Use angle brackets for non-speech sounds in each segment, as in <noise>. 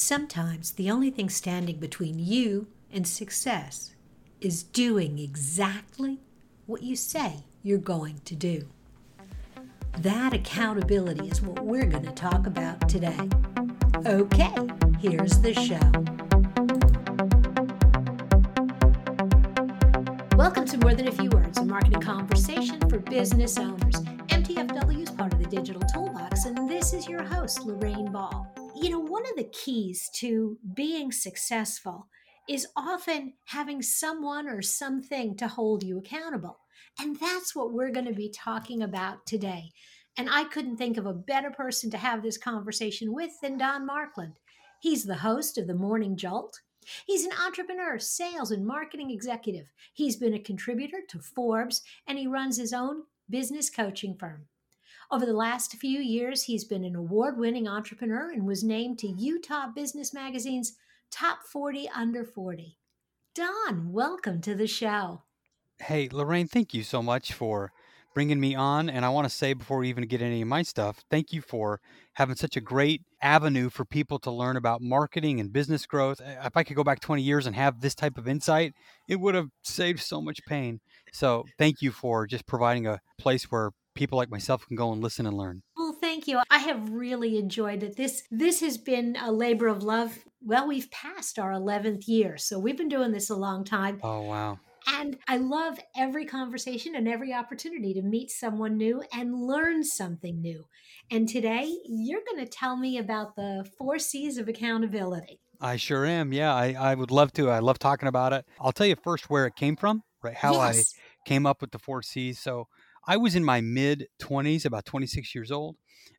Sometimes the only thing standing between you and success is doing exactly what you say you're going to do. That accountability is what we're going to talk about today. Okay, here's the show. Welcome to More Than a Few Words, a marketing conversation for business owners. MTFW is part of the Digital Toolbox, and this is your host, Lorraine Ball you know, one of the keys to being successful is often having someone or something to hold you accountable. And that's what we're going to be talking about today. And I couldn't think of a better person to have this conversation with than Don Markland. He's the host of the Morning Jolt. He's an entrepreneur, sales, and marketing executive. He's been a contributor to Forbes, and he runs his own business coaching firm. Over the last few years, he's been an award winning entrepreneur and was named to Utah Business Magazine's Top 40 Under 40. Don, welcome to the show. Hey, Lorraine, thank you so much for bringing me on. And I want to say before we even get any of my stuff, thank you for having such a great avenue for people to learn about marketing and business growth. If I could go back 20 years and have this type of insight, it would have saved so much pain. So thank you for just providing a place where people like myself can go and listen and learn. Well, thank you. I have really enjoyed it. This this has been a labor of love. Well, we've passed our 11th year. So we've been doing this a long time. Oh, wow. And I love every conversation and every opportunity to meet someone new and learn something new. And today, you're going to tell me about the four C's of accountability. I sure am. Yeah, I, I would love to. I love talking about it. I'll tell you first where it came from, right? How yes. I came up with the four C's. So I was in my mid 20s, about 26 years old.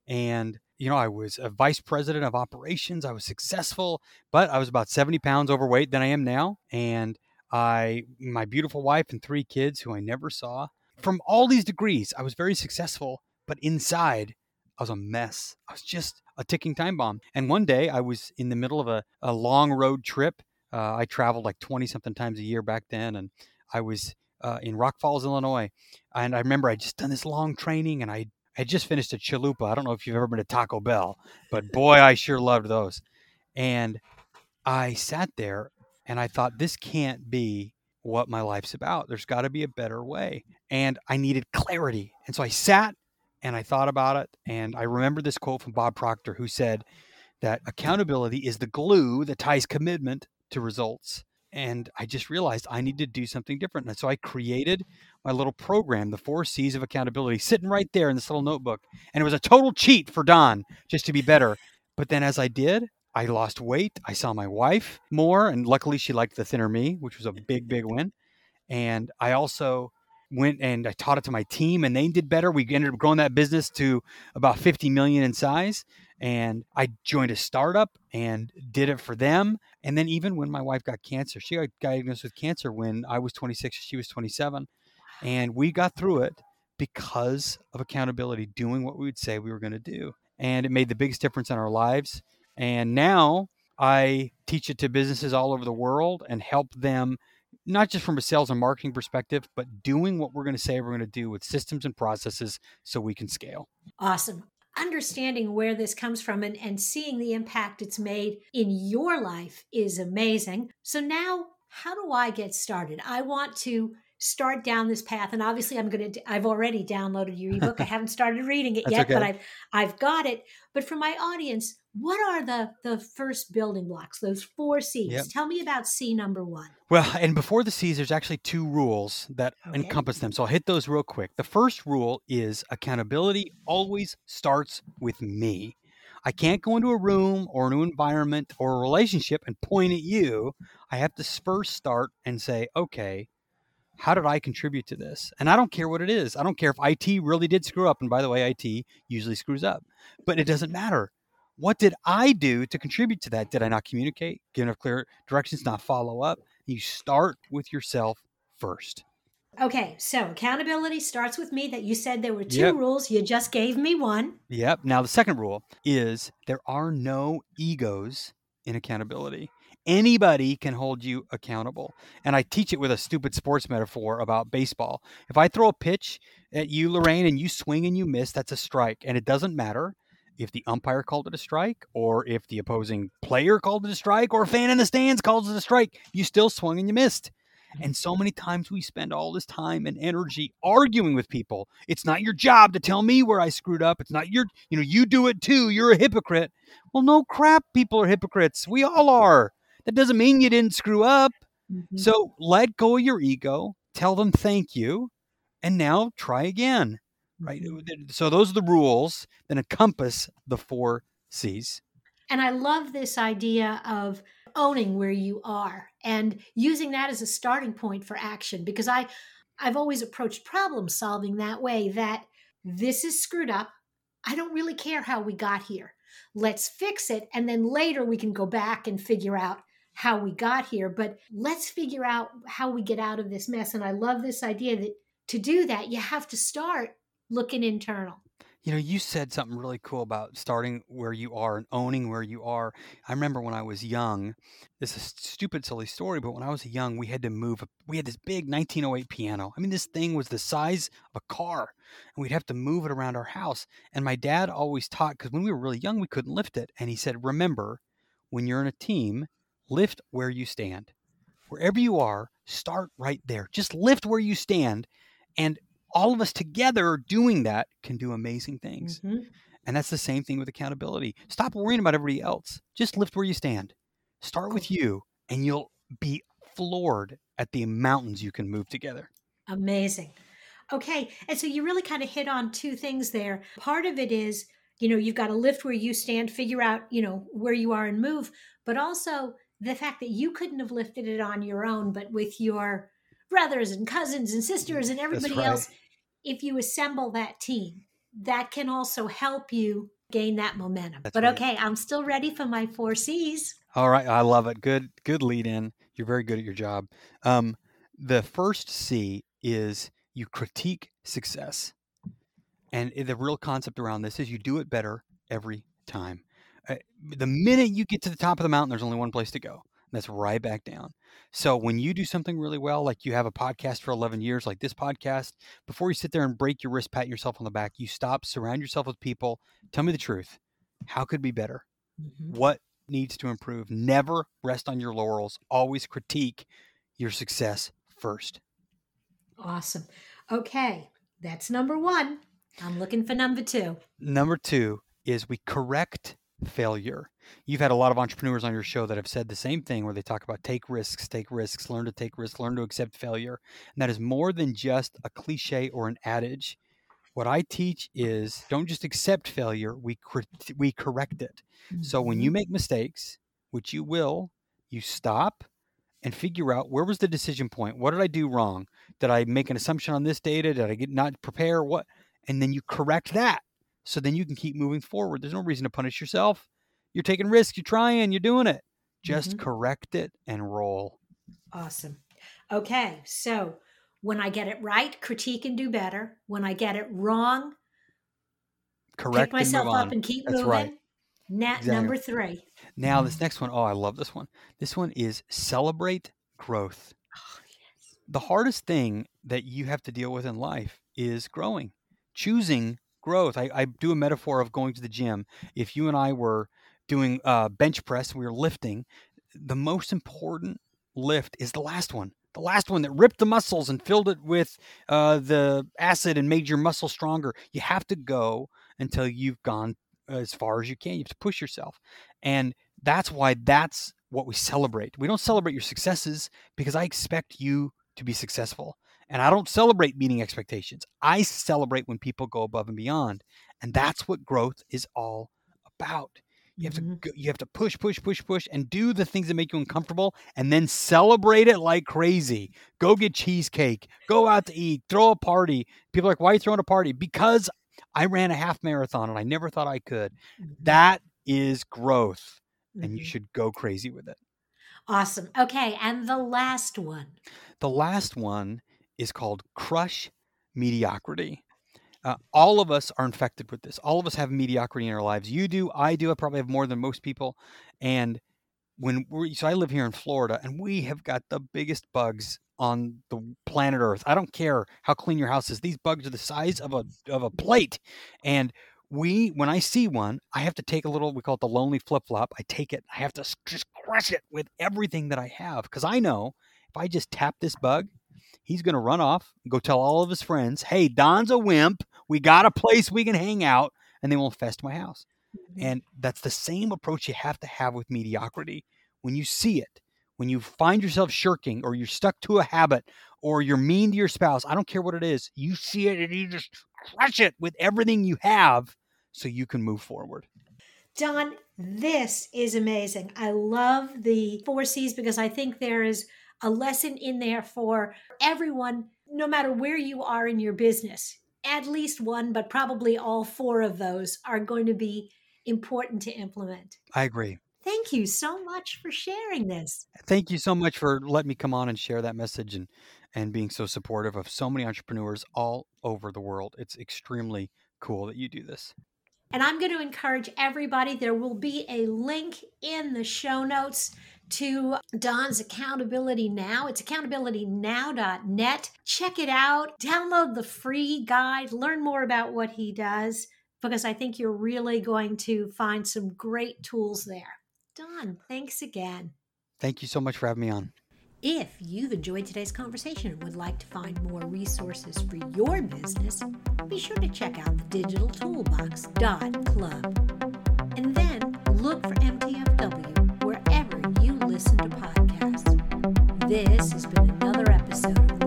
And, you know, I was a vice president of operations. I was successful, but I was about 70 pounds overweight than I am now. And I, my beautiful wife and three kids who I never saw. From all these degrees, I was very successful, but inside, I was a mess. I was just a ticking time bomb. And one day I was in the middle of a, a long road trip. Uh, I traveled like 20 something times a year back then. And I was uh, in Rock Falls, Illinois. And I remember I just done this long training and I had just finished a chalupa. I don't know if you've ever been to Taco Bell, but boy, I sure loved those. And I sat there and I thought, this can't be what my life's about. There's got to be a better way. And I needed clarity. And so I sat and I thought about it. And I remember this quote from Bob Proctor who said that accountability is the glue that ties commitment to results and I just realized I need to do something different. And so I created my little program, the four C's of accountability, sitting right there in this little notebook. And it was a total cheat for Don just to be better. But then as I did, I lost weight. I saw my wife more. And luckily, she liked the thinner me, which was a big, big win. And I also went and I taught it to my team and they did better. We ended up growing that business to about 50 million in size and I joined a startup and did it for them. And then even when my wife got cancer, she got diagnosed with cancer when I was 26, she was 27, and we got through it because of accountability, doing what we would say we were going to do, and it made the biggest difference in our lives. And now I teach it to businesses all over the world and help them not just from a sales and marketing perspective, but doing what we're going to say we're going to do with systems and processes so we can scale. Awesome understanding where this comes from and, and seeing the impact it's made in your life is amazing. So now, how do I get started? I want to start down this path and obviously i'm going to i've already downloaded your ebook i <laughs> haven't started reading it yet okay. but i've i've got it but for my audience what are the the first building blocks those four c's yep. tell me about c number one well and before the c's there's actually two rules that okay. encompass them so i'll hit those real quick the first rule is accountability always starts with me I can't go into a room or a new environment or a relationship and point at you. I have to first start and say, okay, how did I contribute to this? And I don't care what it is. I don't care if IT really did screw up. And by the way, IT usually screws up, but it doesn't matter. What did I do to contribute to that? Did I not communicate, give enough clear directions, not follow up? You start with yourself first. Okay, so accountability starts with me. That you said there were two yep. rules. You just gave me one. Yep. Now, the second rule is there are no egos in accountability anybody can hold you accountable. And I teach it with a stupid sports metaphor about baseball. If I throw a pitch at you, Lorraine, and you swing and you miss, that's a strike. And it doesn't matter if the umpire called it a strike or if the opposing player called it a strike or a fan in the stands calls it a strike. You still swung and you missed. And so many times we spend all this time and energy arguing with people. It's not your job to tell me where I screwed up. It's not your, you know, you do it too. You're a hypocrite. Well, no crap. People are hypocrites. We all are. That doesn't mean you didn't screw up. Mm-hmm. So let go of your ego. Tell them thank you. And now try again. Right. Mm-hmm. So those are the rules that encompass the four C's. And I love this idea of owning where you are and using that as a starting point for action because I I've always approached problem solving that way that this is screwed up. I don't really care how we got here. Let's fix it and then later we can go back and figure out how we got here, but let's figure out how we get out of this mess and I love this idea that to do that you have to start looking internal. You know, you said something really cool about starting where you are and owning where you are. I remember when I was young, this is a stupid, silly story, but when I was young, we had to move. We had this big 1908 piano. I mean, this thing was the size of a car, and we'd have to move it around our house. And my dad always taught, because when we were really young, we couldn't lift it. And he said, Remember, when you're in a team, lift where you stand. Wherever you are, start right there. Just lift where you stand. And all of us together doing that can do amazing things. Mm-hmm. And that's the same thing with accountability. Stop worrying about everybody else. Just lift where you stand. Start with you, and you'll be floored at the mountains you can move together. Amazing. Okay. And so you really kind of hit on two things there. Part of it is, you know, you've got to lift where you stand, figure out, you know, where you are and move, but also the fact that you couldn't have lifted it on your own, but with your brothers and cousins and sisters and everybody right. else if you assemble that team, that can also help you gain that momentum. That's but right. okay, I'm still ready for my four C's. All right, I love it. Good, good lead in. You're very good at your job. Um, the first C is you critique success, and the real concept around this is you do it better every time. Uh, the minute you get to the top of the mountain, there's only one place to go. That's right back down. So when you do something really well, like you have a podcast for 11 years, like this podcast, before you sit there and break your wrist, pat yourself on the back, you stop, surround yourself with people. Tell me the truth. How could be better? Mm-hmm. What needs to improve? Never rest on your laurels. Always critique your success first. Awesome. Okay. That's number one. I'm looking for number two. Number two is we correct failure. You've had a lot of entrepreneurs on your show that have said the same thing where they talk about take risks, take risks, learn to take risks, learn to accept failure. And that is more than just a cliche or an adage. What I teach is don't just accept failure, we we correct it. So when you mm-hmm. make mistakes, which you will, you stop and figure out where was the decision point? What did I do wrong? Did I make an assumption on this data? Did I get not prepare what? And then you correct that so then you can keep moving forward. There's no reason to punish yourself. You're taking risks, you're trying, you're doing it. Just mm-hmm. correct it and roll. Awesome. Okay. So when I get it right, critique and do better. When I get it wrong, correct pick myself and up and keep That's moving. Right. Net exactly. number three. Now, this next one, oh, I love this one. This one is celebrate growth. Oh, yes. The hardest thing that you have to deal with in life is growing, choosing growth. I, I do a metaphor of going to the gym. If you and I were doing uh, bench press, we were lifting, the most important lift is the last one. The last one that ripped the muscles and filled it with uh, the acid and made your muscle stronger. You have to go until you've gone as far as you can. You have to push yourself. And that's why that's what we celebrate. We don't celebrate your successes because I expect you to be successful. And I don't celebrate meeting expectations. I celebrate when people go above and beyond. And that's what growth is all about. You have mm-hmm. to you have to push, push, push, push, and do the things that make you uncomfortable, and then celebrate it like crazy. Go get cheesecake. Go out to eat. Throw a party. People are like, "Why are you throwing a party?" Because I ran a half marathon and I never thought I could. Mm-hmm. That is growth, mm-hmm. and you mm-hmm. should go crazy with it. Awesome. Okay, and the last one. The last one is called crush mediocrity. Uh, all of us are infected with this. All of us have mediocrity in our lives. You do, I do. I probably have more than most people. And when we, so I live here in Florida, and we have got the biggest bugs on the planet Earth. I don't care how clean your house is; these bugs are the size of a of a plate, and we when I see one, I have to take a little. We call it the lonely flip flop. I take it. I have to just crush it with everything that I have because I know if I just tap this bug, he's going to run off and go tell all of his friends, "Hey, Don's a wimp. We got a place we can hang out," and they won't fest my house. Mm-hmm. And that's the same approach you have to have with mediocrity. When you see it, when you find yourself shirking or you're stuck to a habit or you're mean to your spouse, I don't care what it is, you see it and you just crush it with everything you have so you can move forward. Don, this is amazing. I love the four C's because I think there is a lesson in there for everyone, no matter where you are in your business. At least one, but probably all four of those are going to be important to implement. I agree. Thank you so much for sharing this. Thank you so much for letting me come on and share that message and and being so supportive of so many entrepreneurs all over the world. It's extremely cool that you do this. And I'm going to encourage everybody, there will be a link in the show notes to Don's Accountability Now. It's accountabilitynow.net. Check it out, download the free guide, learn more about what he does, because I think you're really going to find some great tools there. Don, thanks again. Thank you so much for having me on. If you've enjoyed today's conversation and would like to find more resources for your business, be sure to check out the digitaltoolbox.club. And then look for MTFW This has been another episode